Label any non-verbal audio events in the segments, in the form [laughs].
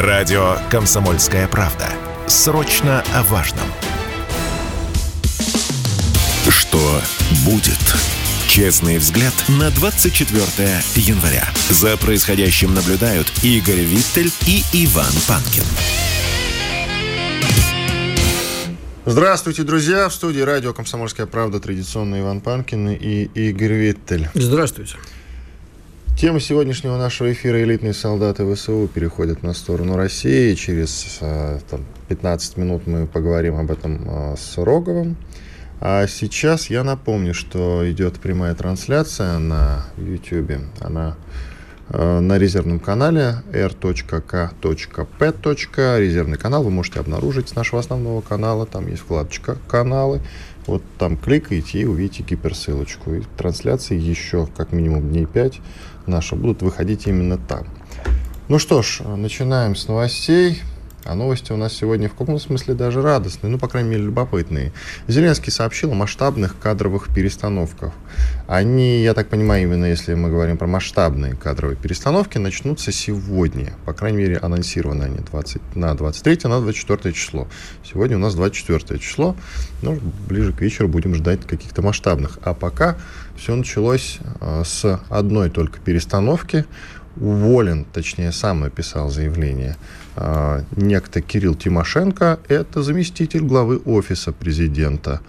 Радио «Комсомольская правда». Срочно о важном. Что будет? Честный взгляд на 24 января. За происходящим наблюдают Игорь Виттель и Иван Панкин. Здравствуйте, друзья! В студии радио «Комсомольская правда» традиционно Иван Панкин и Игорь Виттель. Здравствуйте. Тема сегодняшнего нашего эфира «Элитные солдаты ВСУ» переходят на сторону России. Через э, там, 15 минут мы поговорим об этом э, с Роговым. А сейчас я напомню, что идет прямая трансляция на YouTube. Она э, на резервном канале r.k.p. Резервный канал вы можете обнаружить с нашего основного канала. Там есть вкладочка «Каналы». Вот там кликаете и увидите гиперссылочку. И трансляции еще как минимум дней 5 наши будут выходить именно там. Ну что ж, начинаем с новостей. А новости у нас сегодня в каком смысле даже радостные, ну, по крайней мере, любопытные. Зеленский сообщил о масштабных кадровых перестановках. Они, я так понимаю, именно если мы говорим про масштабные кадровые перестановки, начнутся сегодня. По крайней мере, анонсированы они 20, на 23, на 24 число. Сегодня у нас 24 число. Ну, ближе к вечеру будем ждать каких-то масштабных. А пока все началось э, с одной только перестановки. Уволен, точнее, сам написал заявление э, некто Кирилл Тимошенко. Это заместитель главы офиса президента.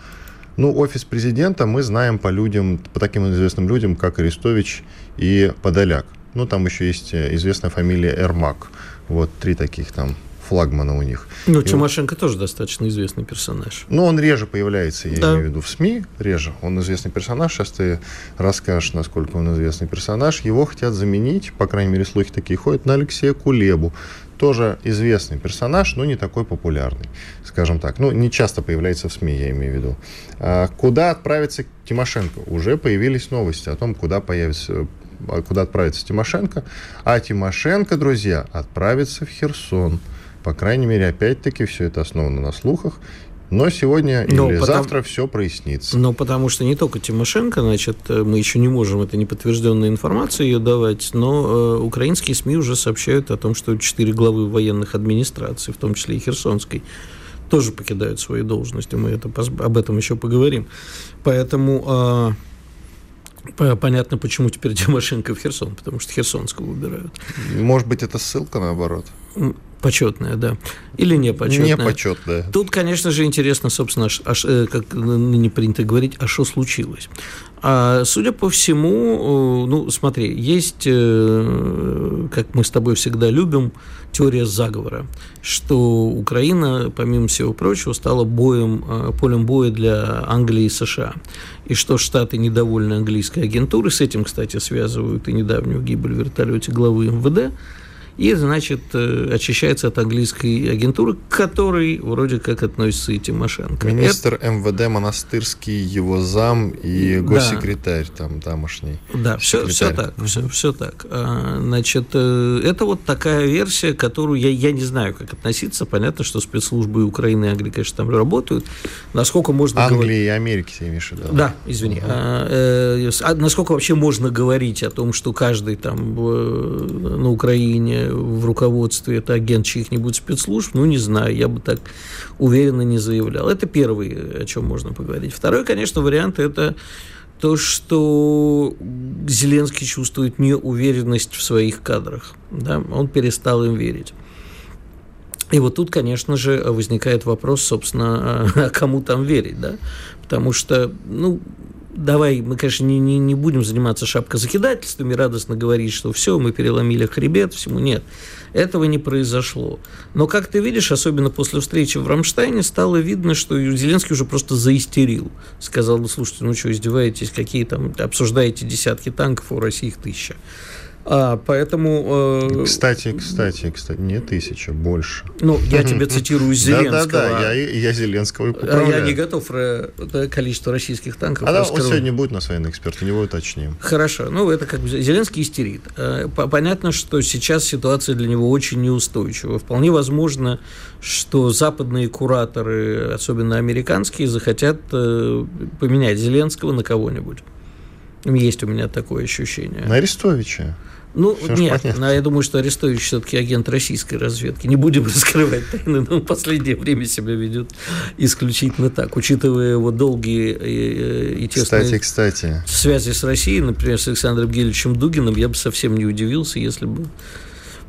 Ну, офис президента мы знаем по людям, по таким известным людям, как Арестович и Подоляк. Ну, там еще есть э, известная фамилия Эрмак. Вот три таких там флагмана у них. Ну, Тимошенко вот, тоже достаточно известный персонаж. Ну, он реже появляется, я да. имею в виду, в СМИ, реже. Он известный персонаж, сейчас ты расскажешь, насколько он известный персонаж. Его хотят заменить, по крайней мере, слухи такие ходят, на Алексея Кулебу. Тоже известный персонаж, но не такой популярный, скажем так. Ну, не часто появляется в СМИ, я имею в виду. А куда отправится Тимошенко? Уже появились новости о том, куда появится куда отправится Тимошенко. А Тимошенко, друзья, отправится в Херсон. По крайней мере, опять-таки, все это основано на слухах. Но сегодня но или потому, завтра все прояснится. Но потому что не только Тимошенко, значит, мы еще не можем, это неподтвержденная информация ее давать, но э, украинские СМИ уже сообщают о том, что четыре главы военных администраций, в том числе и Херсонской, тоже покидают свои должности. Мы это, об этом еще поговорим. Поэтому... Э, Понятно, почему теперь [laughs] Тимошенко в Херсон, потому что Херсонского выбирают. Может быть, это ссылка наоборот? Почетная, да. Или не почетная. Не почетная. Тут, конечно же, интересно, собственно, а, э, как не принято говорить, а что случилось. А, судя по всему, ну, смотри, есть, э, как мы с тобой всегда любим, теория заговора, что Украина, помимо всего прочего, стала боем, э, полем боя для Англии и США. И что Штаты недовольны английской агентурой, с этим, кстати, связывают и недавнюю гибель в вертолете главы МВД, и, значит, э, очищается от английской агентуры, к которой вроде как относится и Тимошенко. Министр Это... МВД Монастырский, его зам и госсекретарь да. там тамошний. Да, все, все так, все, все так. А, значит, э, это вот такая версия, которую я, я не знаю, как относиться. Понятно, что спецслужбы Украины и Англии, конечно, там работают. Насколько можно Англии говорить... и Америки, ты имеешь в виду? Да, извини. Угу. А, насколько вообще можно говорить о том, что каждый там на Украине в руководстве это агент чьих-нибудь спецслужб, ну, не знаю, я бы так уверенно не заявлял. Это первый, о чем можно поговорить. Второй, конечно, вариант – это то, что Зеленский чувствует неуверенность в своих кадрах. Да? Он перестал им верить. И вот тут, конечно же, возникает вопрос, собственно, [laughs] а кому там верить, да? Потому что, ну, давай, мы, конечно, не, не, не будем заниматься шапкозакидательствами, радостно говорить, что все, мы переломили хребет, всему нет. Этого не произошло. Но, как ты видишь, особенно после встречи в Рамштайне, стало видно, что Зеленский уже просто заистерил. Сказал, ну, слушайте, ну что, издеваетесь, какие там, обсуждаете десятки танков, у России их тысяча. А, поэтому... Э, кстати, кстати, кстати, не тысяча, больше. Ну, я тебе цитирую Зеленского. Да-да-да, я, я Зеленского и поправляю. Я не готов количество российских танков А он сегодня будет на военный эксперт, у него уточним. Хорошо, ну это как бы Зеленский истерит. Э, понятно, что сейчас ситуация для него очень неустойчива. Вполне возможно, что западные кураторы, особенно американские, захотят э, поменять Зеленского на кого-нибудь. Есть у меня такое ощущение. На Арестовича. Ну, Все нет, но я думаю, что Арестович все-таки агент российской разведки. Не будем [laughs] раскрывать тайны, но в последнее время себя ведет исключительно так. Учитывая его долгие и, и тесные кстати, кстати. связи с Россией, например, с Александром Гелевичем Дугиным, я бы совсем не удивился, если бы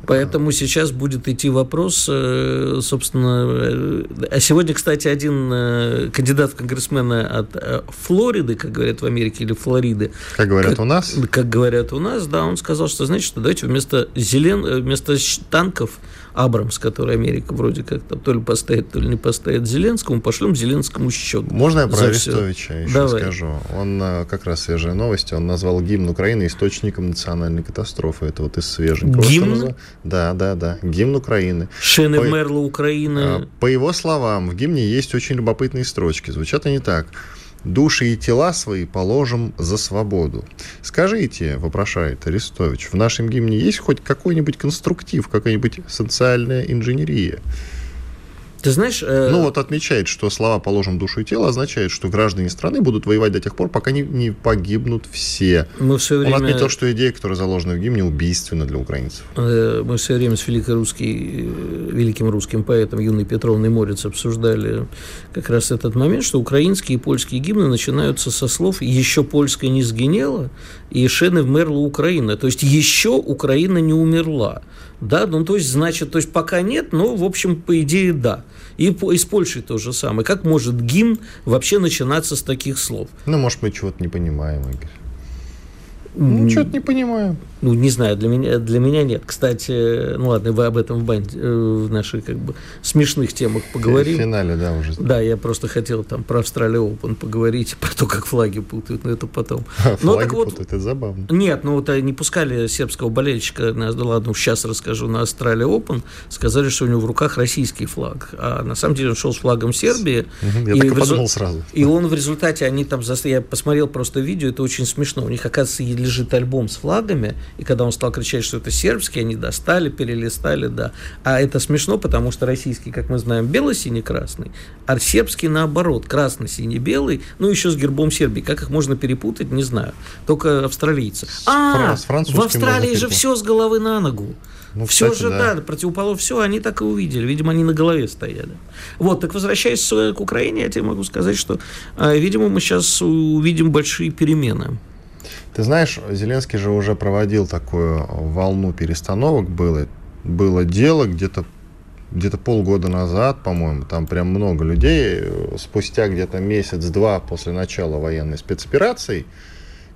Поэтому сейчас будет идти вопрос, э, собственно... Э, а сегодня, кстати, один э, кандидат в конгрессмена от Флориды, как говорят в Америке, или Флориды... Как говорят как, у нас? Как говорят у нас, да, он сказал, что, знаете, что давайте вместо, зелен... вместо танков Абрамс, который Америка вроде как там то ли поставит, то ли не поставит Зеленскому, пошлем Зеленскому счет. Можно я про Арестовича еще Давай. скажу? Он как раз свежие новости, он назвал гимн Украины источником национальной катастрофы. Это вот из свеженького. Гимн? Да, да, да. Гимн Украины. Шены по... Мерла Украины. А, по его словам, в гимне есть очень любопытные строчки. Звучат они так. Души и тела свои положим за свободу. Скажите, вопрошает Арестович, в нашем гимне есть хоть какой-нибудь конструктив, какая-нибудь социальная инженерия? Ты знаешь... Э... Ну вот отмечает, что слова «положим душу и тело» означает, что граждане страны будут воевать до тех пор, пока не, не погибнут все. Мы все время... Он отметил, что идея, которая заложена в гимне, убийственна для украинцев. Э, мы все время с великорусский, э, великим русским поэтом Юной Петровной Морец обсуждали как раз этот момент, что украинские и польские гимны начинаются со слов «еще польская не сгинела» и «шены вмерла Украина». То есть еще Украина не умерла. Да, ну то есть, значит, то есть пока нет, но, в общем, по идее, да. И, и с Польшей то же самое. Как может гимн вообще начинаться с таких слов? Ну, может, мы чего-то не понимаем, Игорь. Ну, что-то не понимаю. Ну, не знаю, для меня, для меня нет. Кстати, ну ладно, вы об этом в, банд, э, в наших как бы смешных темах поговорим. В финале, да, уже. Да, я просто хотел там про Австралию Open поговорить, [laughs] про то, как флаги путают, но это потом. А, [laughs] но, флаги вот, путают, это забавно. Нет, ну вот не пускали сербского болельщика, на, ну ладно, сейчас расскажу, на Австралию Open, сказали, что у него в руках российский флаг, а на самом деле он шел с флагом Сербии. Я и так и подумал сразу. И он в результате, они там, я посмотрел просто видео, это очень смешно, у них, оказывается, лежит альбом с флагами, и когда он стал кричать, что это сербский, они достали, перелистали, да. А это смешно, потому что российский, как мы знаем, бело-синий-красный, а сербский наоборот, красно-синий-белый, ну еще с гербом Сербии. Как их можно перепутать, не знаю. Только австралийцы. А, в Австралии же все с головы на ногу. Ну, все кстати, же, да, да противоположно, все они так и увидели. Видимо, они на голове стояли. Вот, так возвращаясь к Украине, я тебе могу сказать, что, а, видимо, мы сейчас увидим большие перемены. Ты знаешь, Зеленский же уже проводил такую волну перестановок. Было, было дело где-то где-то полгода назад, по-моему, там прям много людей, спустя где-то месяц-два после начала военной спецоперации,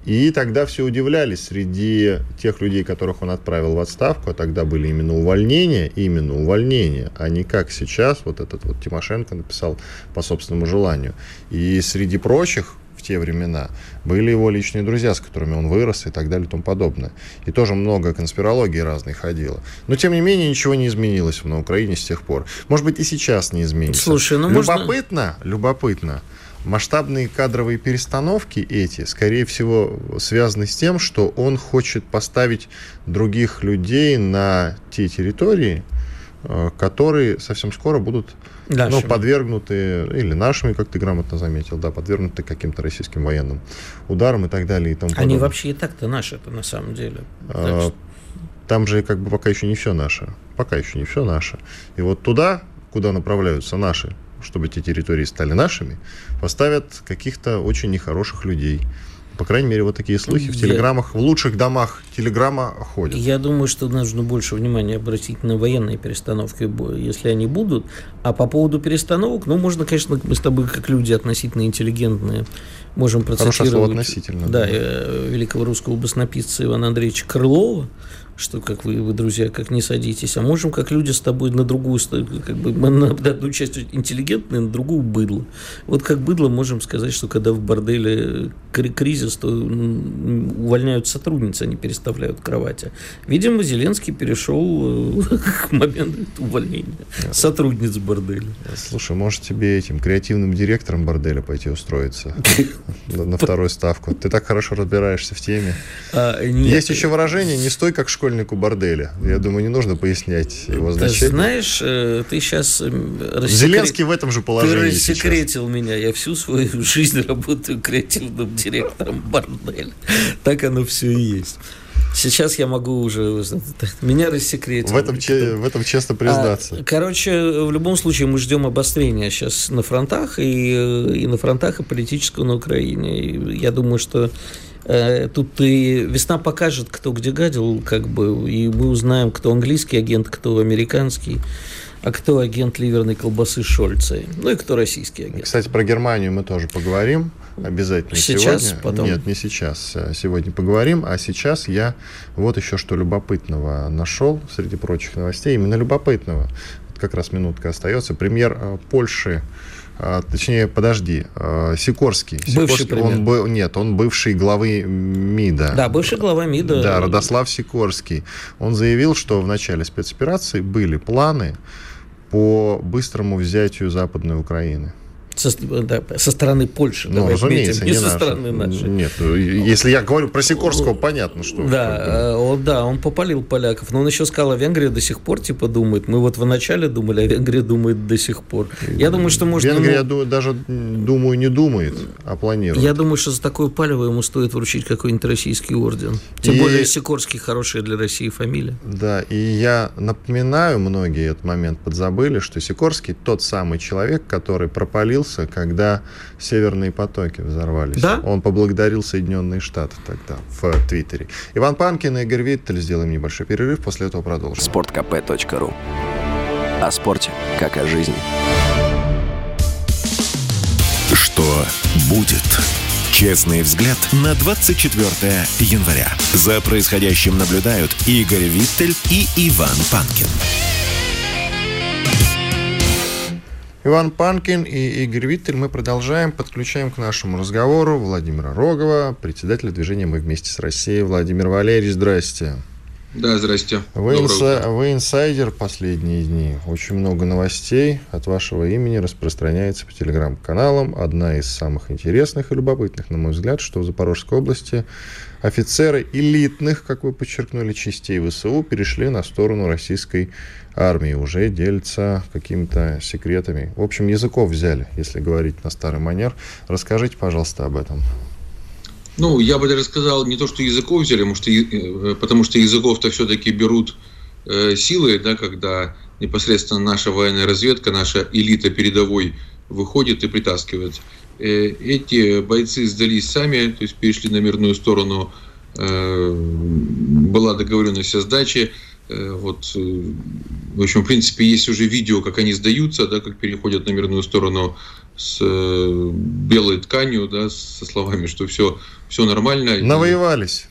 и тогда все удивлялись среди тех людей, которых он отправил в отставку, а тогда были именно увольнения, именно увольнения, а не как сейчас вот этот вот Тимошенко написал по собственному желанию. И среди прочих те времена. Были его личные друзья, с которыми он вырос и так далее и тому подобное. И тоже много конспирологии разной ходило. Но, тем не менее, ничего не изменилось на Украине с тех пор. Может быть, и сейчас не изменится. Слушай, ну любопытно, можно... любопытно. Масштабные кадровые перестановки эти, скорее всего, связаны с тем, что он хочет поставить других людей на те территории, э, которые совсем скоро будут ну, подвергнуты, или нашими, как ты грамотно заметил, да, подвергнуты каким-то российским военным ударам и так далее. И тому Они подобное. вообще и так-то наши, это на самом деле. А, там же как бы пока еще не все наше. Пока еще не все наше. И вот туда, куда направляются наши, чтобы эти территории стали нашими, поставят каких-то очень нехороших людей. По крайней мере, вот такие слухи в телеграммах, в лучших домах телеграмма ходят. Я думаю, что нужно больше внимания обратить на военные перестановки, если они будут. А по поводу перестановок, ну, можно, конечно, мы с тобой, как люди относительно интеллигентные, можем процитировать... слово относительно. Да, да. Э, великого русского баснописца Ивана Андреевича Крылова, что как вы, вы, друзья, как не садитесь, а можем как люди с тобой на другую, как бы на одну часть интеллигентные, на другую быдло. Вот как быдло можем сказать, что когда в борделе кризис, то увольняют сотрудницы, они переставляют кровати. Видимо, Зеленский перешел э, [laughs] к моменту увольнения сотрудниц борделя. Слушай, может тебе этим креативным директором борделя пойти устроиться [laughs] на вторую ставку? Ты так хорошо разбираешься в теме. А, Есть еще выражение «не стой как школьник у борделя». Я думаю, не нужно пояснять его значение. Ты знаешь, э, ты сейчас... Зеленский в этом же положении Ты рассекретил меня. Я всю свою [laughs] жизнь работаю креативным директором борделя. Так оно все и есть. Сейчас я могу уже... Меня рассекретили. В этом, в этом честно признаться. А, короче, в любом случае мы ждем обострения сейчас на фронтах, и, и на фронтах, и политического на Украине. И я думаю, что э, тут и весна покажет, кто где гадил, как бы, и мы узнаем, кто английский агент, кто американский а кто агент ливерной колбасы Шольца, ну и кто российский агент. Кстати, про Германию мы тоже поговорим обязательно сейчас, сегодня. Потом. Нет, не сейчас. Э, сегодня поговорим, а сейчас я вот еще что любопытного нашел среди прочих новостей, именно любопытного. Вот как раз минутка остается. Премьер э, Польши а, точнее, подожди, а, Сикорский. Бывший Сикорский он был, нет, он бывший главы МИДа. Да, бывший глава МИДа. Да, Родослав Сикорский. Он заявил, что в начале спецоперации были планы по быстрому взятию Западной Украины со, да, со стороны Польши. Ну, разумеется, не, не со наши. стороны нашей. Нет, ну, если я говорю про Сикорского, понятно, что... Да, э, он, да, он попалил поляков, но он еще сказал, а Венгрия до сих пор типа думает. Мы вот в начале думали, а Венгрия думает до сих пор. Я думаю, что может... Венгрия ему... даже, думаю, не думает, а планирует. Я думаю, что за такое палево ему стоит вручить какой-нибудь российский орден. Тем и... более Сикорский хорошая для России фамилия. Да, и я напоминаю, многие этот момент подзабыли, что Сикорский тот самый человек, который пропалился, когда северные потоки взорвались. Да? Он поблагодарил Соединенные Штаты тогда в Твиттере. Иван Панкин и Игорь Виттель. Сделаем небольшой перерыв, после этого продолжим. Спорткп.ру О спорте, как о жизни. Что будет? Честный взгляд на 24 января. За происходящим наблюдают Игорь Виттель и Иван Панкин. Иван Панкин и Игорь Виттель. Мы продолжаем, подключаем к нашему разговору Владимира Рогова, председателя движения «Мы вместе с Россией». Владимир Валерьевич, здрасте. Да, здрасте. Вы, инса... вы инсайдер последние дни. Очень много новостей от вашего имени распространяется по телеграм-каналам. Одна из самых интересных и любопытных, на мой взгляд, что в Запорожской области офицеры элитных, как вы подчеркнули, частей ВСУ перешли на сторону российской армии, уже делятся какими-то секретами. В общем, языков взяли, если говорить на старый манер. Расскажите, пожалуйста, об этом. Ну, я бы даже сказал, не то, что языков взяли, потому что, э, потому что языков-то все-таки берут э, силы, да, когда непосредственно наша военная разведка, наша элита передовой выходит и притаскивает. Э, эти бойцы сдались сами, то есть перешли на мирную сторону, э, была договоренность о сдаче. Э, вот, э, в общем, в принципе, есть уже видео, как они сдаются, да, как переходят на мирную сторону с э, белой тканью, да, со словами, что все, все нормально. Навоевались.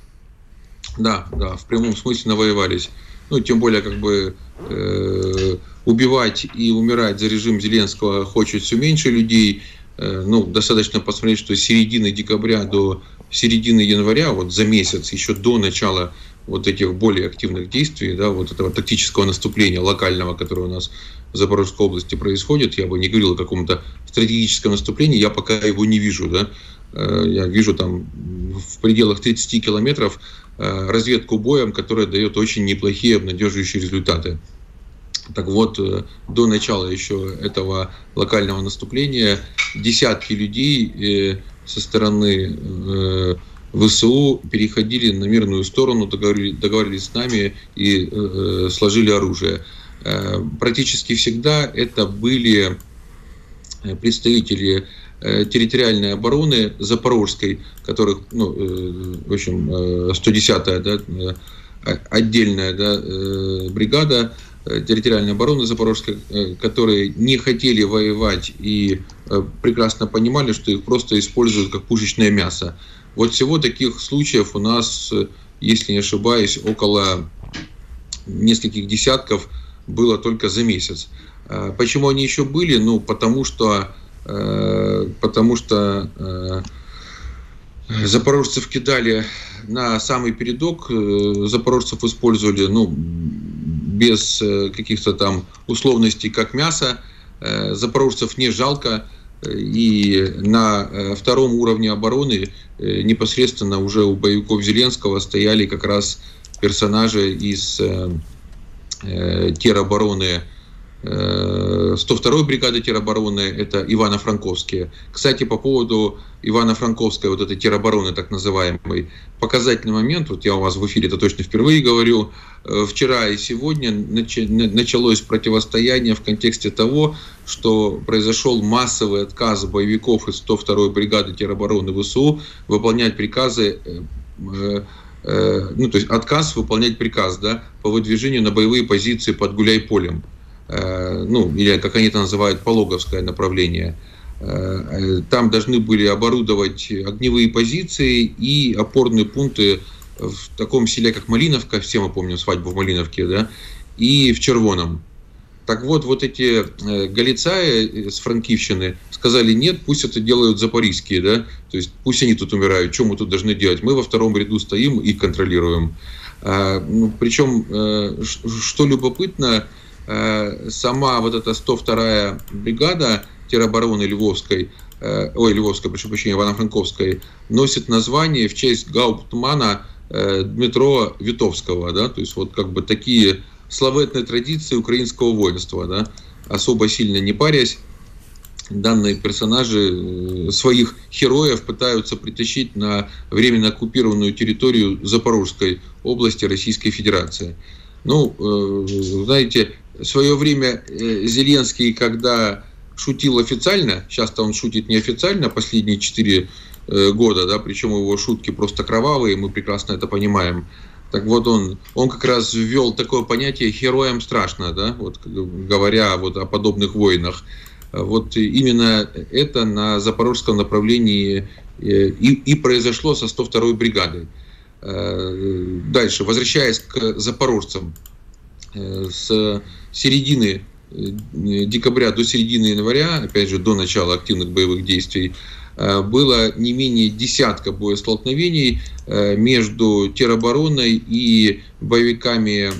Да, да, в прямом смысле навоевались. Ну, тем более, как бы э, убивать и умирать за режим Зеленского хочет все меньше людей. Э, ну, достаточно посмотреть, что с середины декабря до середины января, вот за месяц, еще до начала вот этих более активных действий, да, вот этого тактического наступления локального, которое у нас в Запорожской области происходит, я бы не говорил о каком-то стратегическом наступлении, я пока его не вижу, да, э, я вижу там в пределах 30 километров э, разведку боем, которая дает очень неплохие обнадеживающие результаты. Так вот, э, до начала еще этого локального наступления десятки людей со стороны ВСУ переходили на мирную сторону, договорились, с нами и сложили оружие. Э, практически всегда это были э, представители э, территориальной обороны Запорожской, которых, ну, в общем, э, 110-я, да, отдельная да, бригада территориальной обороны Запорожской, которые не хотели воевать и прекрасно понимали, что их просто используют как пушечное мясо. Вот всего таких случаев у нас, если не ошибаюсь, около нескольких десятков было только за месяц. А почему они еще были? Ну, потому что, э, потому что э, запорожцев кидали на самый передок, э, запорожцев использовали, ну, без каких-то там условностей, как мясо. Запорожцев не жалко, и на втором уровне обороны непосредственно уже у боевиков Зеленского стояли как раз персонажи из э, теробороны 102-й бригады теробороны, это Ивано-Франковские. Кстати, по поводу Ивано-Франковской вот этой теробороны, так называемой, показательный момент, вот я у вас в эфире это точно впервые говорю, э, вчера и сегодня началось противостояние в контексте того, что произошел массовый отказ боевиков из 102-й бригады теробороны ВСУ выполнять приказы ну, то есть отказ выполнять приказ да, по выдвижению на боевые позиции под Гуляй-Полем. Э, ну, или как они это называют, Пологовское направление. Э, там должны были оборудовать огневые позиции и опорные пункты в таком селе, как Малиновка, все мы помним свадьбу в Малиновке, да, и в Червоном. Так вот, вот эти э, галицаи с Франкивщины сказали, нет, пусть это делают запорийские, да, то есть пусть они тут умирают, что мы тут должны делать? Мы во втором ряду стоим и контролируем. А, ну, причем, что любопытно, Э, сама вот эта 102-я бригада теробороны Львовской, э, ой, Львовской, прошу прощения, Ивано-Франковской, носит название в честь гауптмана э, Дмитро Витовского, да, то есть вот как бы такие славетные традиции украинского воинства, да, особо сильно не парясь, данные персонажи своих героев пытаются притащить на временно оккупированную территорию Запорожской области Российской Федерации. Ну, знаете, в свое время э, Зеленский, когда шутил официально, часто он шутит неофициально последние четыре э, года, да, причем его шутки просто кровавые, мы прекрасно это понимаем. Так вот он, он как раз ввел такое понятие «героям страшно», да, вот говоря вот о подобных войнах. Вот именно это на запорожском направлении э, и, и произошло со 102-й бригадой. Дальше, возвращаясь к запорожцам, с середины э, декабря до середины января, опять же, до начала активных боевых действий, э, было не менее десятка боестолкновений э, между теробороной и боевиками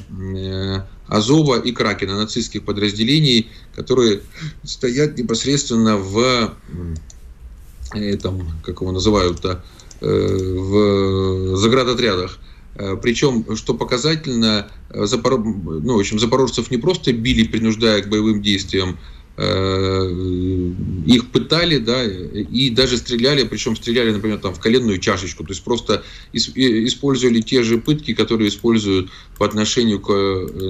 Азова и Кракена, нацистских подразделений, которые стоят непосредственно в этом, как его называют-то, в заградотрядах. Э, Причем, что показательно, э, запор... ну, в общем, запорожцев не просто били, принуждая к боевым действиям, э, их пытали, да, и даже стреляли, причем стреляли, например, там в коленную чашечку, то есть просто использовали те же пытки, которые используют по отношению к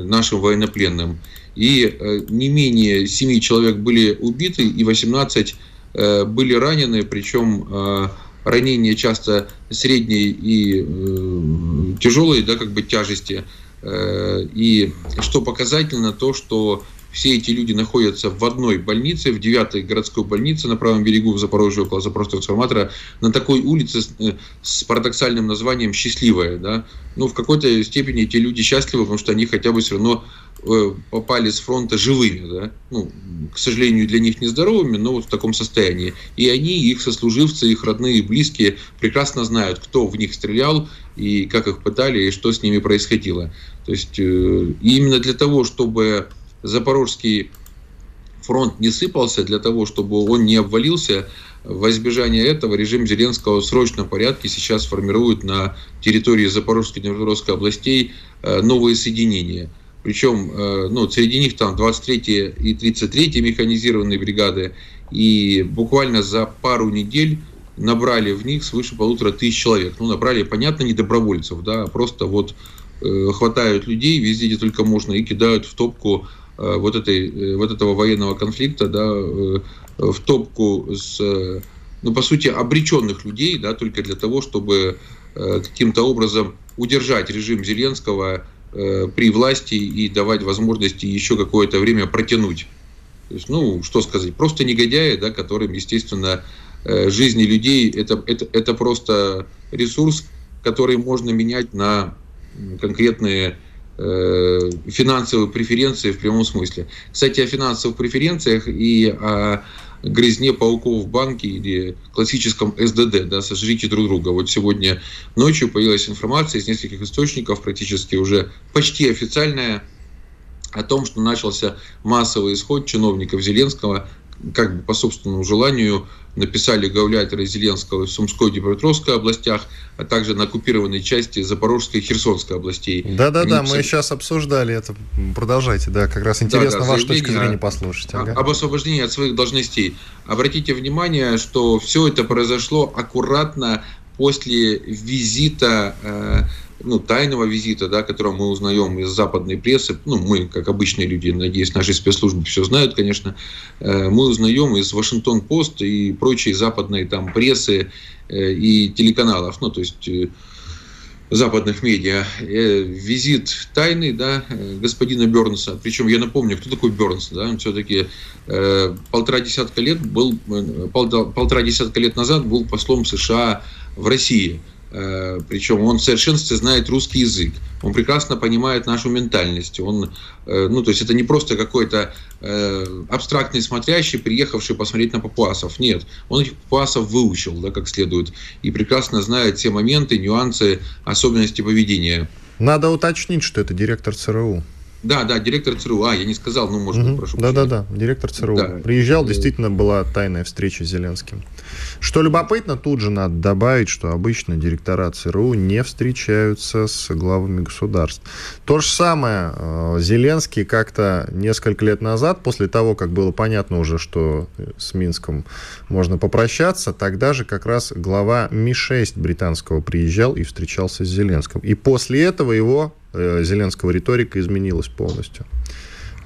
нашим военнопленным. И не менее 7 человек были убиты, и 18 были ранены, причем ранения часто средней и э, тяжелой да, как бы тяжести. Э, и что показательно, то, что все эти люди находятся в одной больнице, в 9-й городской больнице на правом берегу в Запорожье, около Запорожского трансформатора, на такой улице с, э, с парадоксальным названием «Счастливая». Да? Ну, в какой-то степени эти люди счастливы, потому что они хотя бы все равно э, попали с фронта живыми. Да? Ну, к сожалению, для них нездоровыми, но вот в таком состоянии. И они, их сослуживцы, их родные и близкие прекрасно знают, кто в них стрелял, и как их пытали, и что с ними происходило. То есть э, именно для того, чтобы Запорожский фронт не сыпался, для того, чтобы он не обвалился, во избежание этого режим Зеленского в срочном порядке сейчас формирует на территории Запорожской и Днепропетровской областей э, новые соединения. Причем э, ну, среди них там 23 и 33 механизированные бригады. И буквально за пару недель набрали в них свыше полутора тысяч человек. Ну, набрали, понятно, не добровольцев, да, а просто вот э, хватают людей везде, где только можно, и кидают в топку вот, этой, э, вот этого военного конфликта да, э, в топку с, ну, по сути, обреченных людей, да, только для того, чтобы каким-то образом удержать режим Зеленского при власти и давать возможности еще какое-то время протянуть. То есть, ну, что сказать, просто негодяи, да, которым, естественно, жизни людей это, это, это просто ресурс, который можно менять на конкретные Э, финансовые преференции в прямом смысле. Кстати, о финансовых преференциях и о грязне пауков в банке или классическом СДД, да, сожрите друг друга. Вот сегодня ночью появилась информация из нескольких источников, практически уже почти официальная, о том, что начался массовый исход чиновников Зеленского, как бы по собственному желанию написали гауляйтеры Зеленского в Сумской и Днепропетровской областях, а также на оккупированной части Запорожской и Херсонской областей. Да-да-да, мы сейчас обсуждали это. Продолжайте, да, как раз интересно да, да, вашу точку зрения послушать. Ага. Об освобождении от своих должностей. Обратите внимание, что все это произошло аккуратно после визита э, ну, тайного визита, да, которого мы узнаем из западной прессы, ну, мы, как обычные люди, надеюсь, наши спецслужбы все знают, конечно, э, мы узнаем из Вашингтон-Пост и прочей западной там прессы э, и телеканалов, ну, то есть э, западных медиа. Визит тайный, да, господина Бернса. Причем я напомню, кто такой Бернс, да, он все-таки полтора десятка лет был, полтора десятка лет назад был послом США в России. Э, Причем он в совершенстве знает русский язык. Он прекрасно понимает нашу ментальность. Он, э, ну, то есть это не просто какой-то э, абстрактный смотрящий, приехавший посмотреть на папуасов. Нет, он этих папуасов выучил, да, как следует, и прекрасно знает все моменты, нюансы, особенности поведения. Надо уточнить, что это директор ЦРУ. Да, да, директор ЦРУ. А, я не сказал, ну, может угу. прошу. Да, да, да, директор ЦРУ. Да. Приезжал, действительно была тайная встреча с Зеленским. Что любопытно, тут же надо добавить, что обычно директора ЦРУ не встречаются с главами государств. То же самое э, Зеленский как-то несколько лет назад, после того, как было понятно уже, что с Минском можно попрощаться, тогда же как раз глава Ми-6 британского приезжал и встречался с Зеленским. И после этого его Э, Зеленского риторика изменилась полностью.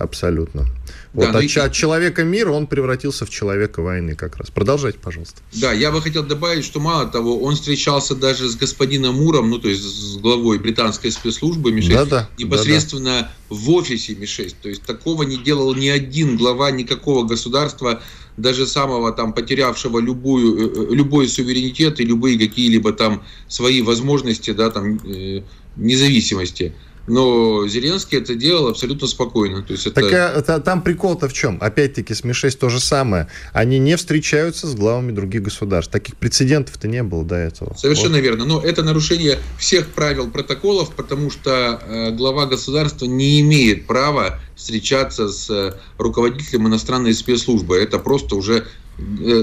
Абсолютно. Вот, да, ну от, и... от человека мира он превратился в человека войны как раз. Продолжайте, пожалуйста. Да, я бы хотел добавить, что мало того, он встречался даже с господином Муром, ну то есть с главой британской спецслужбы Ми-6, да, да, непосредственно да, да. в офисе Ми-6. То есть такого не делал ни один глава никакого государства, даже самого там потерявшего любую, э, любой суверенитет и любые какие-либо там свои возможности, да, там э, независимости. Но Зеленский это делал абсолютно спокойно. То есть это... Так это, там прикол-то в чем? Опять-таки с Ми-6 то же самое. Они не встречаются с главами других государств. Таких прецедентов-то не было до этого. Совершенно вот. верно. Но это нарушение всех правил протоколов, потому что э, глава государства не имеет права встречаться с э, руководителем иностранной спецслужбы. Это просто уже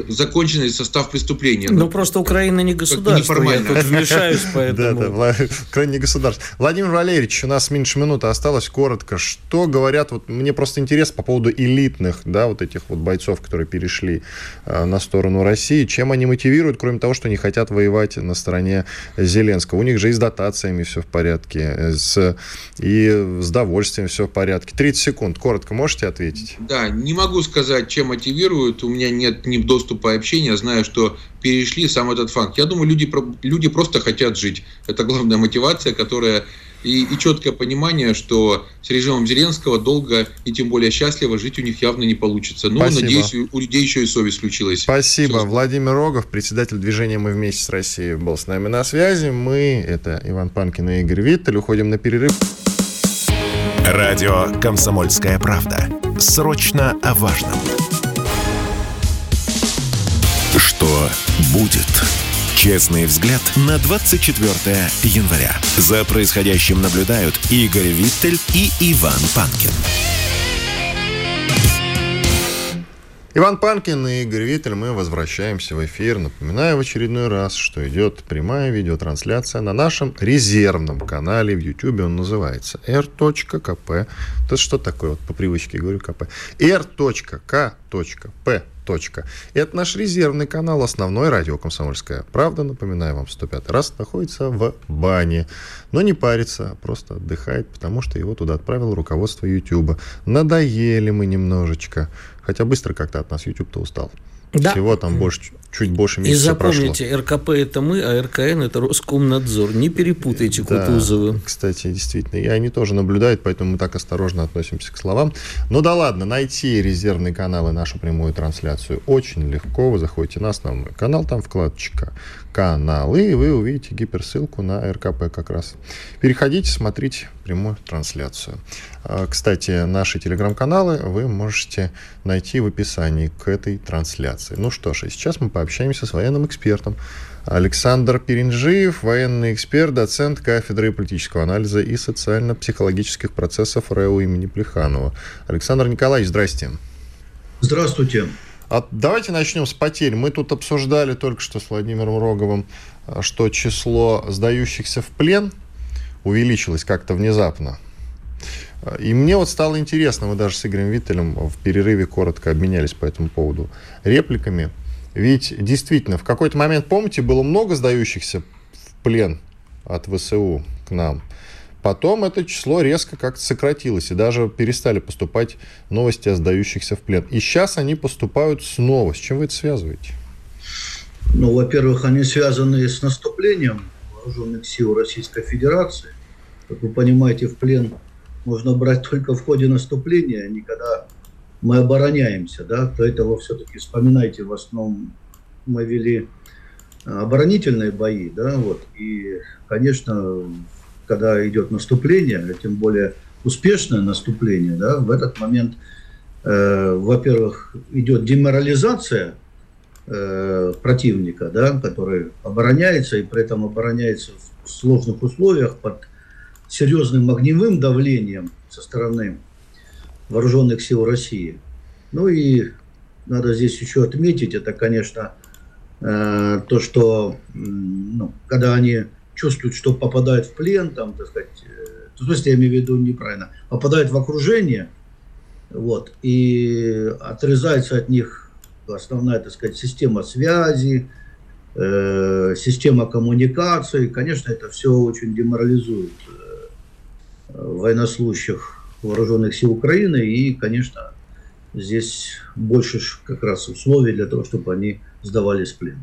законченный состав преступления. Ну, просто Украина не государство, я тут вмешаюсь, [laughs] поэтому... Да, да, Украина не государство. Владимир Валерьевич, у нас меньше минуты осталось, коротко. Что говорят, вот мне просто интересно по поводу элитных, да, вот этих вот бойцов, которые перешли э, на сторону России, чем они мотивируют, кроме того, что не хотят воевать на стороне Зеленского. У них же и с дотациями все в порядке, э, с, и с довольствием все в порядке. 30 секунд, коротко можете ответить? Да, не могу сказать, чем мотивируют, у меня нет ним доступа и общения, зная, что перешли сам этот факт. Я думаю, люди, люди просто хотят жить. Это главная мотивация, которая и, и четкое понимание, что с режимом Зеленского долго и тем более счастливо жить у них явно не получится. Но, Спасибо. надеюсь, у, у людей еще и совесть включилась. Спасибо. Все. Владимир Рогов, председатель движения «Мы вместе с Россией» был с нами на связи. Мы, это Иван Панкин и Игорь Виттель, уходим на перерыв. Радио «Комсомольская правда». Срочно о важном. Будет? Честный взгляд на 24 января. За происходящим наблюдают Игорь Виттель и Иван Панкин. Иван Панкин и Игорь Виттель, мы возвращаемся в эфир. Напоминаю в очередной раз, что идет прямая видеотрансляция на нашем резервном канале в YouTube. Он называется r.kp. Это что такое? Вот по привычке говорю КП. r.k.p Точка. Это наш резервный канал, основной радио «Комсомольская правда». Напоминаю вам, 105 раз находится в бане. Но не парится, а просто отдыхает, потому что его туда отправило руководство YouTube. Надоели мы немножечко. Хотя быстро как-то от нас YouTube-то устал. Да. Всего там больше, чуть больше месяца И запомните, прошло. РКП это мы, а РКН это Роскомнадзор. Не перепутайте да, Кутузовы. Кстати, действительно, и они тоже наблюдают, поэтому мы так осторожно относимся к словам. Ну да ладно, найти резервные каналы, нашу прямую трансляцию очень легко. Вы заходите на основной канал, там вкладочка каналы, и вы увидите гиперссылку на РКП как раз. Переходите, смотрите прямую трансляцию. А, кстати, наши телеграм-каналы вы можете найти в описании к этой трансляции. Ну что ж, сейчас мы пообщаемся с военным экспертом. Александр Перинжиев, военный эксперт, доцент кафедры политического анализа и социально-психологических процессов РЭУ имени Плеханова. Александр Николаевич, здрасте. Здравствуйте. А давайте начнем с потерь. Мы тут обсуждали только что с Владимиром Роговым, а, что число сдающихся в плен увеличилось как-то внезапно. И мне вот стало интересно, мы даже с Игорем Виттелем в перерыве коротко обменялись по этому поводу репликами. Ведь действительно, в какой-то момент, помните, было много сдающихся в плен от ВСУ к нам. Потом это число резко как-то сократилось, и даже перестали поступать новости о сдающихся в плен. И сейчас они поступают снова. С чем вы это связываете? Ну, во-первых, они связаны с наступлением вооруженных сил Российской Федерации. Как вы понимаете, в плен можно брать только в ходе наступления, а не когда мы обороняемся. Да? До этого все-таки вспоминайте, в основном мы вели оборонительные бои. Да? Вот. И, конечно, когда идет наступление, а тем более успешное наступление, да, в этот момент, э, во-первых, идет деморализация э, противника, да, который обороняется и при этом обороняется в сложных условиях под серьезным огневым давлением со стороны вооруженных сил России. Ну и надо здесь еще отметить, это, конечно, э, то, что ну, когда они чувствуют, что попадают в плен, там, так сказать, э, в смысле, я имею в виду неправильно, попадают в окружение, вот, и отрезается от них основная, так сказать, система связи, э, система коммуникации. Конечно, это все очень деморализует э, военнослужащих вооруженных сил Украины, и, конечно, здесь больше как раз условий для того, чтобы они сдавались в плен.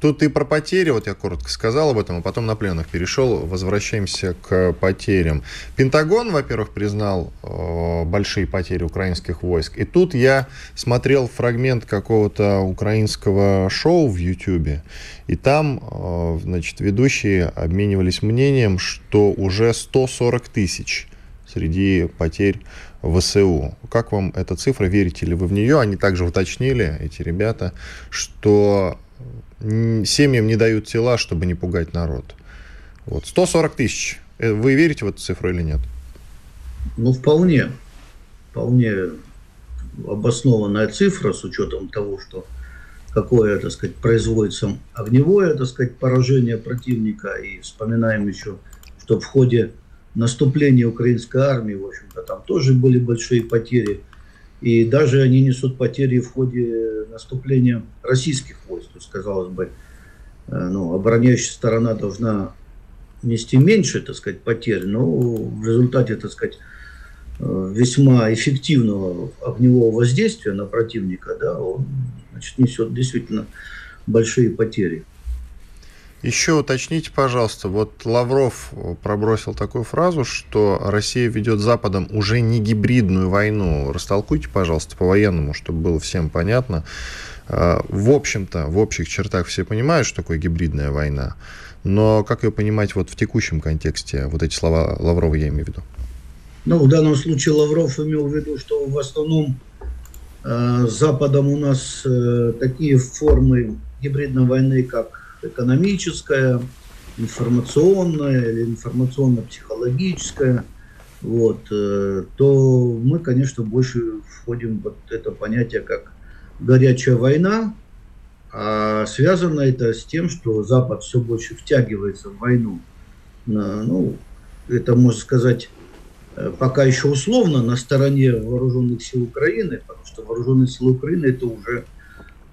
Тут и про потери, вот я коротко сказал об этом, а потом на пленных перешел. Возвращаемся к потерям. Пентагон, во-первых, признал э, большие потери украинских войск. И тут я смотрел фрагмент какого-то украинского шоу в Ютьюбе. И там, э, значит, ведущие обменивались мнением, что уже 140 тысяч среди потерь ВСУ. Как вам эта цифра? Верите ли вы в нее? Они также уточнили, эти ребята, что семьям не дают тела, чтобы не пугать народ. Вот. 140 тысяч. Э, вы верите в эту цифру или нет? Ну, вполне. Вполне обоснованная цифра с учетом того, что какое, так сказать, производится огневое, так сказать, поражение противника. И вспоминаем еще, что в ходе наступления украинской армии, в общем-то, там тоже были большие потери – и даже они несут потери в ходе наступления российских войск. То есть, казалось бы, э, ну, обороняющая сторона должна нести меньше, так сказать, потерь, но в результате, так сказать, э, весьма эффективного огневого воздействия на противника, да, он значит, несет действительно большие потери. Еще уточните, пожалуйста, вот Лавров пробросил такую фразу, что Россия ведет Западом уже не гибридную войну. Растолкуйте, пожалуйста, по-военному, чтобы было всем понятно. А, в общем-то, в общих чертах все понимают, что такое гибридная война. Но как ее понимать вот в текущем контексте? Вот эти слова Лаврова я имею в виду. Ну, в данном случае Лавров имел в виду, что в основном э, Западом у нас э, такие формы гибридной войны, как экономическая, информационная или информационно-психологическая, вот, э, то мы, конечно, больше входим в вот это понятие как горячая война, а связано это с тем, что Запад все больше втягивается в войну. Ну, это можно сказать э, пока еще условно на стороне вооруженных сил Украины, потому что вооруженные силы Украины это уже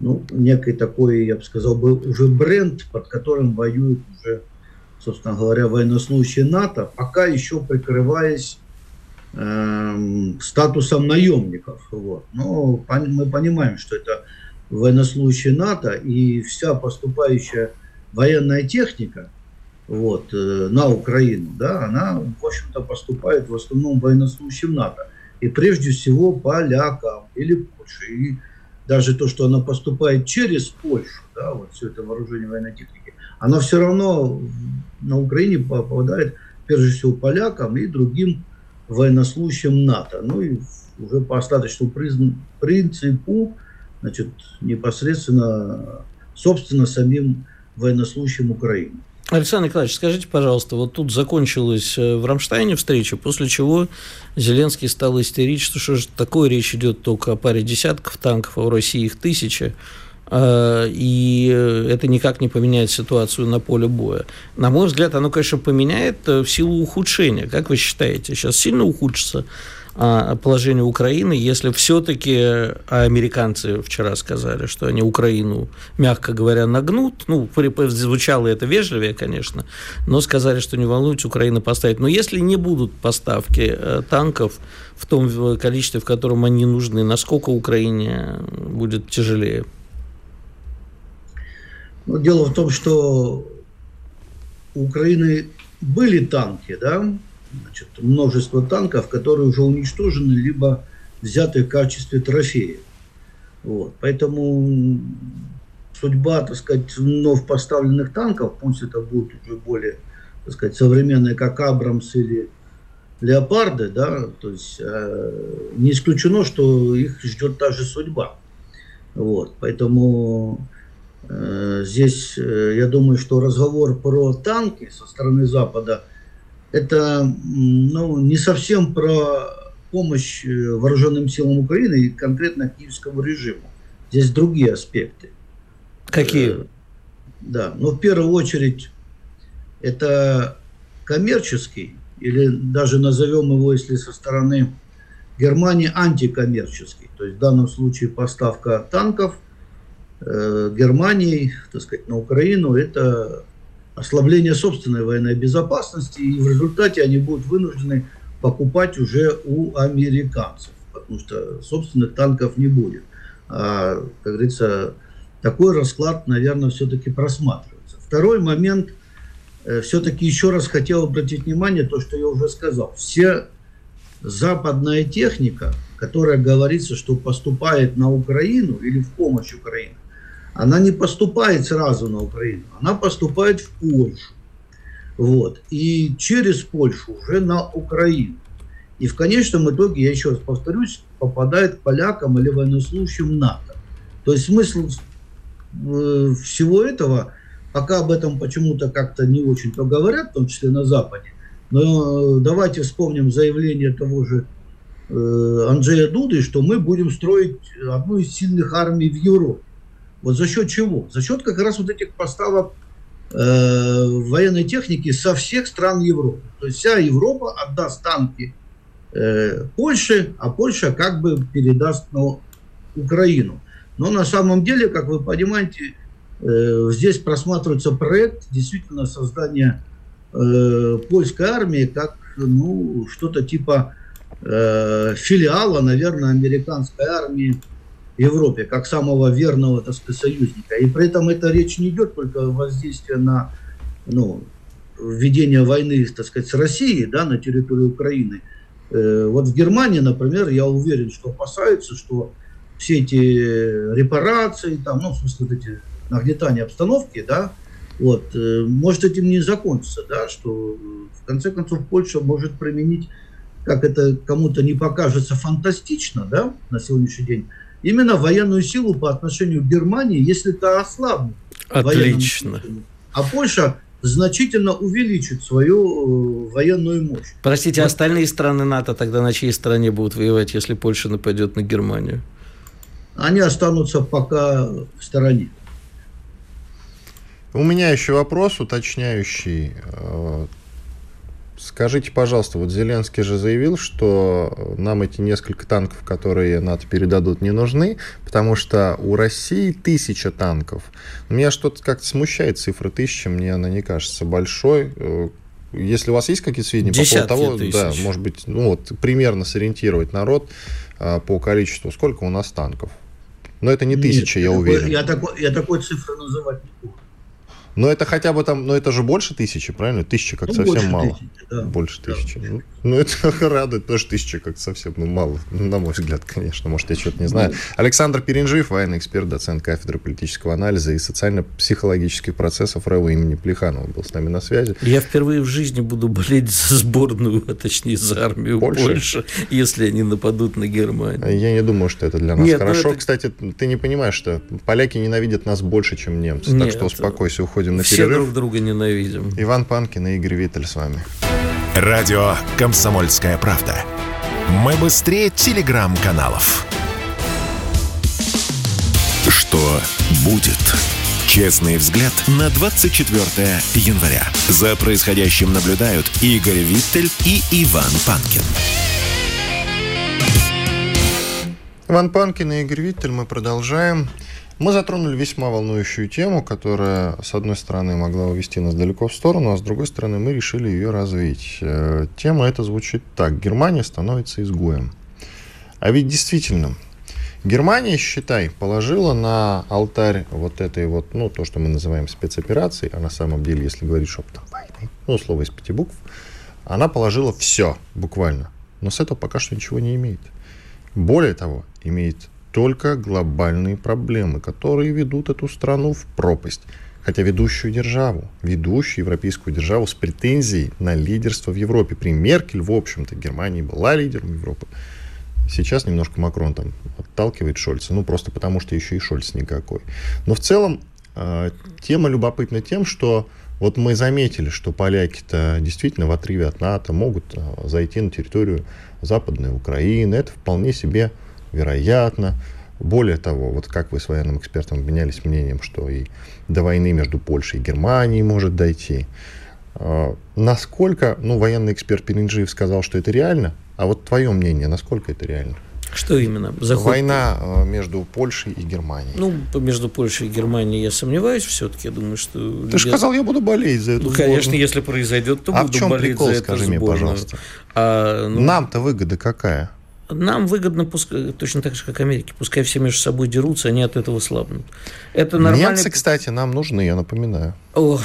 ну, некий такой, я бы сказал, был уже бренд, под которым воюют уже, собственно говоря, военнослужащие НАТО, пока еще прикрываясь э, статусом наемников. Вот. Но мы понимаем, что это военнослужащие НАТО и вся поступающая военная техника вот, э, на Украину, да, она, в общем-то, поступает в основном военнослужащим НАТО. И прежде всего полякам или Польше. И даже то, что она поступает через Польшу, да, вот все это вооружение военной техники, она все равно на Украине попадает прежде всего полякам и другим военнослужащим НАТО. Ну и уже по остаточному принципу, значит, непосредственно, собственно, самим военнослужащим Украины. Александр Николаевич, скажите, пожалуйста, вот тут закончилась э, в Рамштайне встреча, после чего Зеленский стал истерить, что что же такое, речь идет только о паре десятков танков, а в России их тысяча, а, и это никак не поменяет ситуацию на поле боя. На мой взгляд, оно, конечно, поменяет э, в силу ухудшения. Как вы считаете, сейчас сильно ухудшится а, положение Украины, если все-таки а американцы вчера сказали, что они Украину, мягко говоря, нагнут, ну, звучало это вежливее, конечно, но сказали, что не волнуйтесь, Украина поставит. Но если не будут поставки э, танков в том количестве, в котором они нужны, насколько Украине будет тяжелее? Ну, дело в том, что у Украины были танки, да, значит, множество танков, которые уже уничтожены, либо взяты в качестве трофея. Вот. Поэтому судьба, так сказать, вновь поставленных танков, пусть это будут уже более, так сказать, современные, как Абрамс или Леопарды, да, то есть э, не исключено, что их ждет та же судьба. Вот. Поэтому э, здесь, э, я думаю, что разговор про танки со стороны Запада – это ну, не совсем про помощь э, вооруженным силам Украины и конкретно киевскому режиму. Здесь другие аспекты. Какие? Э, да, но в первую очередь это коммерческий, или даже назовем его, если со стороны Германии, антикоммерческий. То есть в данном случае поставка танков э, Германии, так сказать, на Украину, это ослабление собственной военной безопасности, и в результате они будут вынуждены покупать уже у американцев, потому что собственных танков не будет. А, как говорится, такой расклад, наверное, все-таки просматривается. Второй момент, э, все-таки еще раз хотел обратить внимание, то, что я уже сказал. Все западная техника, которая говорится, что поступает на Украину или в помощь Украине, она не поступает сразу на Украину, она поступает в Польшу. Вот. И через Польшу уже на Украину. И в конечном итоге, я еще раз повторюсь, попадает к полякам или военнослужащим НАТО. То есть смысл э, всего этого, пока об этом почему-то как-то не очень-то говорят, в том числе на Западе, но давайте вспомним заявление того же э, Анджея Дуды, что мы будем строить одну из сильных армий в Европе. Вот за счет чего? За счет как раз вот этих поставок э, военной техники со всех стран Европы. То есть вся Европа отдаст танки э, Польше, а Польша как бы передаст на Украину. Но на самом деле, как вы понимаете, э, здесь просматривается проект действительно создания э, польской армии как ну, что-то типа э, филиала, наверное, американской армии Европе как самого верного, так сказать, союзника. И при этом эта речь не идет только о воздействии на ну, введение войны, так сказать, с Россией да, на территории Украины. Э, вот в Германии, например, я уверен, что опасаются, что все эти репарации, там, ну, в смысле, эти нагнетания обстановки, да, вот, э, может этим не закончиться, да, что в конце концов Польша может применить, как это кому-то не покажется фантастично, да, на сегодняшний день, именно военную силу по отношению к Германии, если то ослабнет. Отлично. А Польша значительно увеличит свою э, военную мощь. Простите, вот. остальные страны НАТО тогда на чьей стороне будут воевать, если Польша нападет на Германию? Они останутся пока в стороне. У меня еще вопрос уточняющий. Э, Скажите, пожалуйста, вот Зеленский же заявил, что нам эти несколько танков, которые НАТО передадут, не нужны, потому что у России тысяча танков. Меня что-то как-то смущает цифра тысяча, мне она не кажется большой. Э, если у вас есть какие-то сведения Десятки по поводу того, тысяч. да, может быть, ну вот примерно сориентировать народ а, по количеству, сколько у нас танков. Но это не тысяча, Нет, я, я уверен. Я такой, я такой цифры называть не буду. Но это хотя бы там, но это же больше тысячи, правильно? Тысяча как ну, совсем мало. Тысячи, да. Больше да. тысячи. Ну, ну, это [laughs] радует, тоже тысяча как совсем ну, мало, на мой взгляд, конечно. Может, я что-то не знаю. Ну, Александр Перенжиев, военный эксперт, доцент кафедры политического анализа и социально-психологических процессов РАО имени Плеханова был с нами на связи. Я впервые в жизни буду болеть за сборную, а точнее за армию Польши, Польши если они нападут на Германию. Я не думаю, что это для нас Нет, ну хорошо. Это... Кстати, ты не понимаешь, что поляки ненавидят нас больше, чем немцы. Нет, так что успокойся, уходи уходим на Все перерыв. друг друга ненавидим. Иван Панкин и Игорь Виттель с вами. Радио «Комсомольская правда». Мы быстрее телеграм-каналов. Что будет? Честный взгляд на 24 января. За происходящим наблюдают Игорь Виттель и Иван Панкин. Иван Панкин и Игорь Виттель, мы продолжаем. Мы затронули весьма волнующую тему, которая, с одной стороны, могла увести нас далеко в сторону, а с другой стороны, мы решили ее развить. Э, Тема эта звучит так. Германия становится изгоем. А ведь действительно, Германия, считай, положила на алтарь вот этой вот, ну, то, что мы называем спецоперацией, а на самом деле, если говорить шепотом войны, ну, слово из пяти букв, она положила все, буквально. Но с этого пока что ничего не имеет. Более того, имеет только глобальные проблемы, которые ведут эту страну в пропасть. Хотя ведущую державу, ведущую европейскую державу с претензией на лидерство в Европе. При Меркель, в общем-то, Германия была лидером Европы. Сейчас немножко Макрон там отталкивает Шольца, ну просто потому, что еще и Шольц никакой. Но в целом э, тема любопытна тем, что вот мы заметили, что поляки-то действительно в отрыве от НАТО могут э, зайти на территорию Западной Украины. Это вполне себе вероятно. Более того, вот как вы с военным экспертом обменялись мнением, что и до войны между Польшей и Германией может дойти. Э, насколько, ну, военный эксперт Перинджиев сказал, что это реально, а вот твое мнение, насколько это реально? Что именно? Заход... Война э, между Польшей и Германией. Ну, между Польшей и Германией я сомневаюсь все-таки. Я думаю, что... Ты люди... же сказал, я буду болеть за эту Ну, сборную. конечно, если произойдет, то а буду в чем болеть прикол, за скажи эту мне, сборную. пожалуйста. А, ну, Нам-то выгода какая? Нам выгодно, пускай, точно так же, как Америке. Пускай все между собой дерутся, они от этого слабнут. Это нормально. Немцы, кстати, нам нужны, я напоминаю. Ох,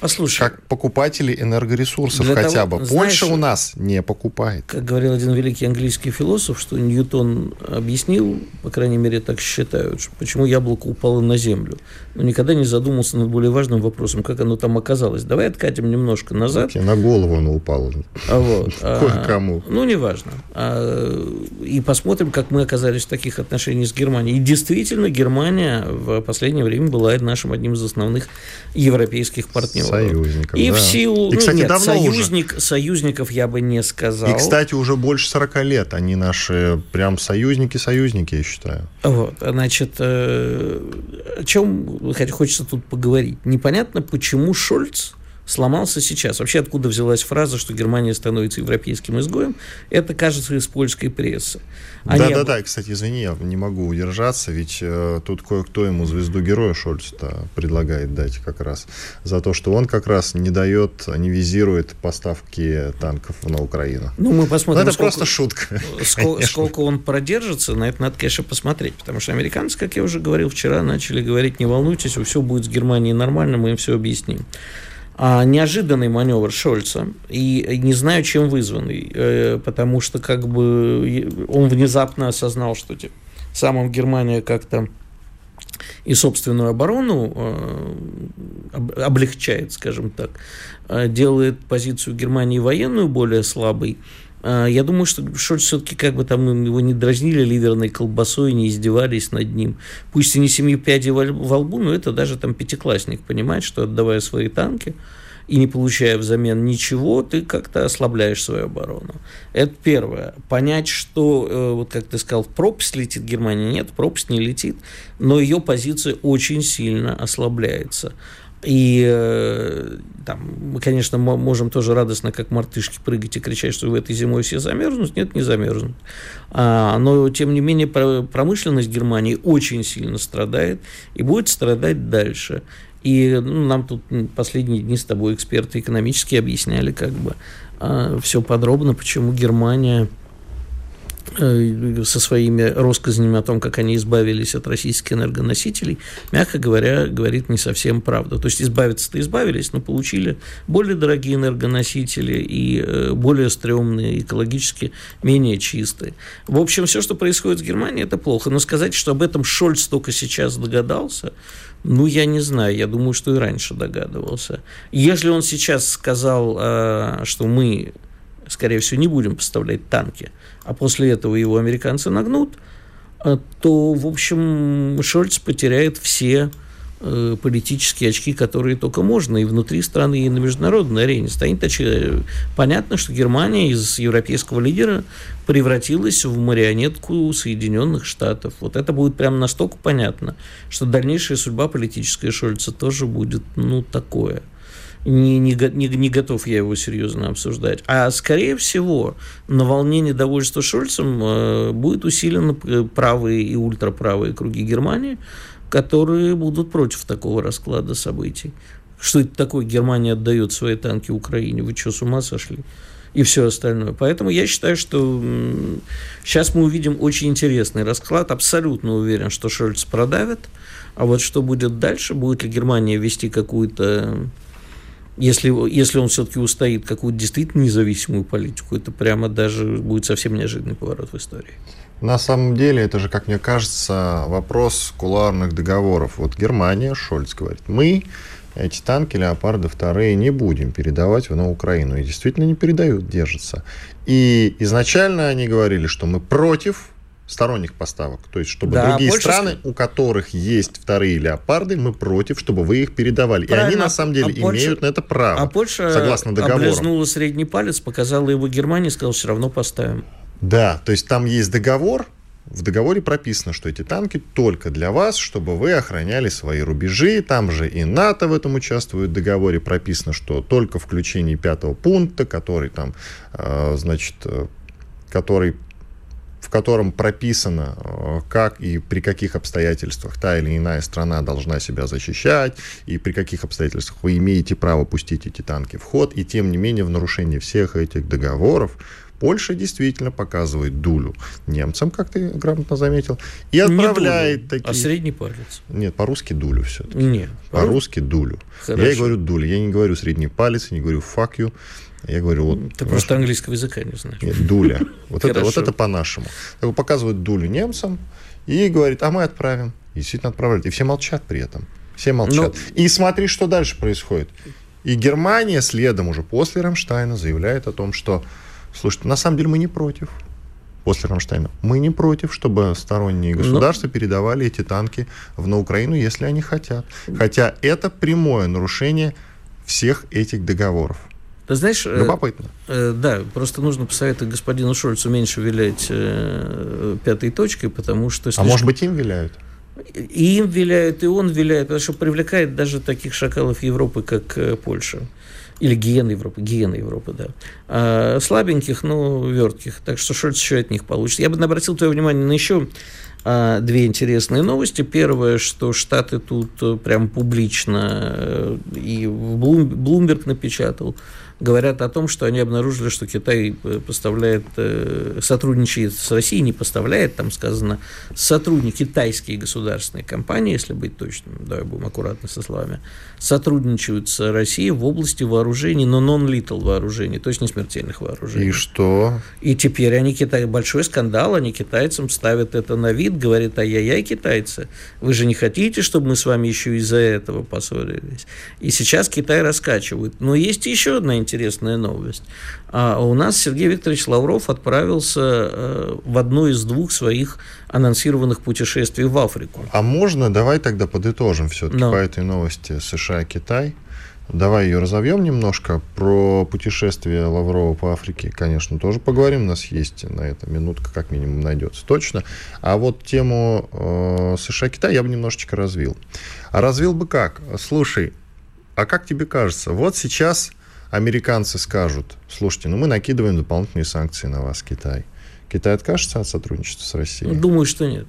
послушай. Как покупатели энергоресурсов хотя того, бы. знаешь, Польша у нас не покупает. Как говорил один великий английский философ, что Ньютон объяснил, по крайней мере, так считают, почему яблоко упало на землю. Но никогда не задумался над более важным вопросом, как оно там оказалось. Давай откатим немножко назад. На голову оно упало. А вот, [laughs] Кое-кому. А, ну, неважно. А, и посмотрим, как мы оказались в таких отношениях с Германией. И действительно, Германия в последнее время была нашим одним из основных европейских партнеров. Союзников, И да. в силу... И, кстати, ну, нет, давно союзник, союзников я бы не сказал. И, кстати, уже больше 40 лет они наши прям союзники-союзники, я считаю. Вот, значит, э, о чем хочется тут поговорить? Непонятно, почему Шольц сломался сейчас. Вообще, откуда взялась фраза, что Германия становится европейским изгоем, это, кажется, из польской прессы. Они Да-да-да, об- кстати, извини, я не могу удержаться, ведь э, тут кое-кто ему звезду героя Шольца предлагает дать как раз за то, что он как раз не дает, не визирует поставки танков на Украину. Ну, мы Ну, посмотрим, это сколько, просто шутка. [laughs] сколько, сколько он продержится, на это надо, конечно, посмотреть. Потому что американцы, как я уже говорил вчера, начали говорить, не волнуйтесь, все будет с Германией нормально, мы им все объясним. А, неожиданный маневр Шольца, и не знаю, чем вызванный, э, потому что как бы он внезапно осознал, что типа, самым Германия как-то и собственную оборону э, об- облегчает, скажем так, э, делает позицию Германии военную более слабой. Э, Я думаю, что Шольц все-таки как бы там его не дразнили ливерной колбасой, не издевались над ним. Пусть и не семи пядей во лбу, но это даже там пятиклассник понимает, что отдавая свои танки и не получая взамен ничего, ты как-то ослабляешь свою оборону. Это первое. Понять, что, э, вот как ты сказал, в пропасть летит Германия. Нет, пропасть не летит, но ее позиция очень сильно ослабляется. И э, там, мы, конечно, мо- можем тоже радостно, как мартышки, прыгать и кричать, что в этой зимой все замерзнут. Нет, не замерзнут. А, но, тем не менее, про- промышленность Германии очень сильно страдает и будет страдать дальше. И ну, нам тут последние дни с тобой эксперты экономические объясняли как бы все подробно, почему Германия со своими россказнями о том, как они избавились от российских энергоносителей, мягко говоря, говорит не совсем правду. То есть избавиться-то избавились, но получили более дорогие энергоносители и э, более стрёмные, экологически менее чистые. В общем, все, что происходит в Германии, это плохо. Но сказать, что об этом Шольц только сейчас догадался, ну, я не знаю, я думаю, что и раньше догадывался. Если он сейчас сказал, э, что мы, скорее всего, не будем поставлять танки, а после этого его американцы нагнут, э, то, в общем, Шольц потеряет все э, политические очки, которые только можно, и внутри страны, и на международной арене. Станет очевидно. понятно, что Германия из европейского лидера превратилась в марионетку Соединенных Штатов. Вот это будет прям настолько понятно, что дальнейшая судьба политическая Шольца тоже будет, ну, такое – не, не, не, не готов я его серьезно обсуждать. А скорее всего, на волне недовольства Шольцем э, будет усилено правые и ультраправые круги Германии, которые будут против такого расклада событий. Что это такое? Германия отдает свои танки Украине. Вы что, с ума сошли? и все остальное. Поэтому я считаю, что сейчас мы увидим очень интересный расклад. Абсолютно уверен, что Шольц продавит. А вот что будет дальше? Будет ли Германия вести какую-то если, если он все-таки устоит какую-то действительно независимую политику, это прямо даже будет совсем неожиданный поворот в истории. На самом деле, это же, как мне кажется, вопрос кулуарных договоров. Вот Германия, Шольц говорит, мы эти танки «Леопарды» вторые не будем передавать на Украину. И действительно не передают, держатся. И изначально они говорили, что мы против сторонних поставок. То есть, чтобы да, другие Польша... страны, у которых есть вторые леопарды, мы против, чтобы вы их передавали. Правильно. И они, на самом деле, а Польша... имеют на это право. А Польша согласно договору. облизнула средний палец, показала его Германии, сказала, все равно поставим. Да, то есть там есть договор, в договоре прописано, что эти танки только для вас, чтобы вы охраняли свои рубежи. Там же и НАТО в этом участвует. В договоре прописано, что только включение пятого пункта, который там, э, значит, э, который в котором прописано, э, как и при каких обстоятельствах та или иная страна должна себя защищать, и при каких обстоятельствах вы имеете право пустить эти танки в ход, и тем не менее в нарушении всех этих договоров Польша действительно показывает дулю немцам, как ты грамотно заметил, и отправляет Не такие... А средний палец? Нет, по-русски дулю все-таки. Нет. По-русски дулю. Хорошо. Я и говорю дулю, я не говорю средний палец, не говорю fuck you. Я говорю, вот... Ты просто английского языка не знаешь. Нет, дуля. [laughs] Вот это, вот это по-нашему. Показывают дулю немцам и говорит, а мы отправим. И действительно отправляют. И все молчат при этом. Все молчат. Но... И смотри, что дальше происходит. И Германия следом уже после Рамштайна заявляет о том, что, слушайте, на самом деле мы не против. После Рамштайна. Мы не против, чтобы сторонние государства Но... передавали эти танки в, на Украину, если они хотят. Хотя это прямое нарушение всех этих договоров. Ты знаешь... Э, Любопытно. Э, да, просто нужно посоветовать господину Шольцу меньше вилять э, пятой точкой, потому что... Слишком... А может быть, им виляют? И им виляют, и он виляет, потому что привлекает даже таких шакалов Европы, как э, Польша. Или гиены Европы, гиены Европы, да. А слабеньких, но вертких. Так что Шольц еще от них получит. Я бы обратил твое внимание на еще а, две интересные новости. Первое, что Штаты тут э, прям публично, и Блумберг напечатал, говорят о том, что они обнаружили, что Китай э, поставляет, э, сотрудничает с Россией, не поставляет, там сказано, сотрудники, китайские государственные компании, если быть точным, давай будем аккуратны со словами, сотрудничают с Россией в области вооружений, но non-lethal вооружений, то есть не смертельных вооружений. И что? И теперь они Китай, большой скандал, они китайцам ставят это на вид, говорят, ай-яй-яй, китайцы, вы же не хотите, чтобы мы с вами еще из-за этого поссорились. И сейчас Китай раскачивают. Но есть еще одна интересная новость. А у нас Сергей Викторович Лавров отправился э, в одно из двух своих анонсированных путешествий в Африку. А можно, давай тогда подытожим все-таки Но. по этой новости США-Китай. Давай ее разовьем немножко. Про путешествие Лаврова по Африке, конечно, тоже поговорим. У нас есть на это минутка, как минимум, найдется точно. А вот тему э, США-Китай я бы немножечко развил. А развил бы как? Слушай, а как тебе кажется, вот сейчас американцы скажут, слушайте, ну мы накидываем дополнительные санкции на вас, Китай. Китай откажется от сотрудничества с Россией? Думаю, что нет.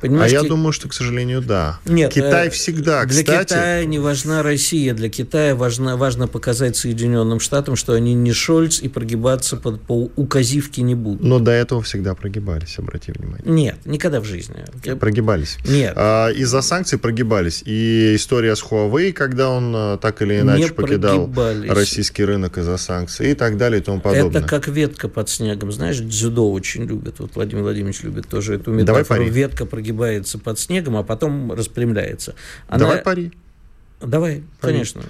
Понимаешь, а я думаю, что, к сожалению, да. Нет, Китай э, всегда, Для кстати... Китая не важна Россия, для Китая важно, важно показать Соединенным Штатам, что они не Шольц и прогибаться под, по указивке не будут. Но до этого всегда прогибались, обрати внимание. Нет, никогда в жизни. Прогибались. Нет. А, из-за санкций прогибались. И история с Huawei, когда он а, так или иначе не покидал российский рынок из-за санкций и так далее и тому подобное. Это как ветка под снегом. Знаешь, дзюдо очень любят. Вот Владимир Владимирович любит тоже эту метафору. Давай ветка прогибается прогибается под снегом, а потом распрямляется. Она... Давай пари. Давай, пари. конечно.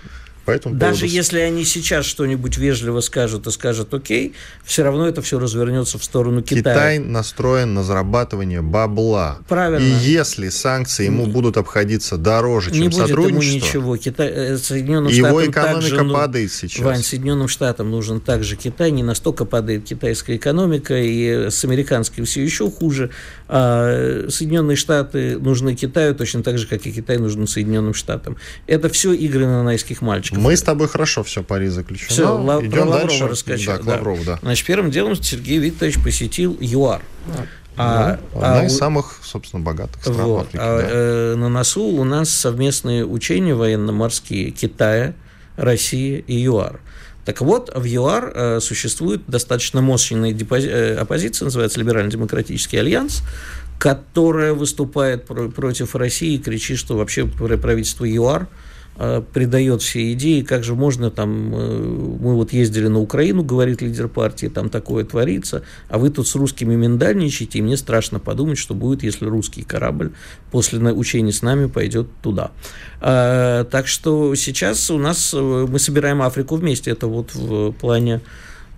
По этому Даже поводу... если они сейчас что-нибудь вежливо скажут и скажут окей, все равно это все развернется в сторону Китая. Китай настроен на зарабатывание бабла. Правильно. И если санкции ему будут обходиться дороже, чем не будет сотрудничество, ему ничего. Китай, э, Соединенным его Штатам экономика также, падает сейчас. Вань, Соединенным Штатам нужен также Китай. Не настолько падает китайская экономика, и с американской все еще хуже. А Соединенные Штаты нужны Китаю точно так же, как и Китай нужен Соединенным Штатам. Это все игры на найских мальчиков. Мы с тобой хорошо все пари заключено. Все, Лав, Идем Лаврова дальше. раскачал. Да, к Лаврову, да. Значит, первым делом Сергей Викторович посетил ЮАР. А, Ну, одна а из самых, собственно, богатых стран вот, Африке. а, да. э, на носу у нас совместные учения военно-морские Китая, России и ЮАР. Так вот, в ЮАР э, существует достаточно мощная депози- э, оппозиция, называется Либерально-демократический альянс, которая выступает про- против России и кричит, что вообще пр- правительство ЮАР э, предает все идеи, как же можно там, э, мы вот ездили на Украину, говорит лидер партии, там такое творится, а вы тут с русскими миндальничаете, и мне страшно подумать, что будет, если русский корабль после учений с нами пойдет туда. А, так что сейчас у нас, э, мы собираем Африку вместе, это вот в плане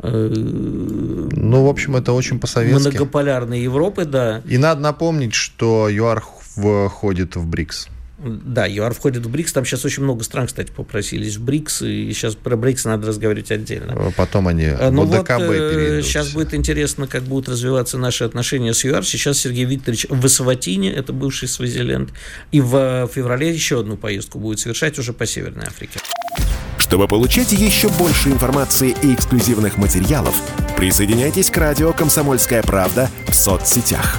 Ну, в общем, это очень по-советски. многополярной Европы, да. И надо напомнить, что ЮАР входит в БРИКС. Да, ЮАР входит в БРИКС. Там сейчас очень много стран, кстати, попросились в БРИКС. И сейчас про БРИКС надо разговаривать отдельно. Э, Потом они А, Ну в вот ДКБ перейдут. сейчас будет интересно, как будут развиваться наши отношения с ЮАР. Сейчас Сергей Викторович в Эсватине, это бывший Свазиленд, и в феврале еще одну поездку будет совершать уже по Северной Африке. Чтобы получать еще больше информации и эксклюзивных материалов, присоединяйтесь к радио «Комсомольская правда» в соцсетях.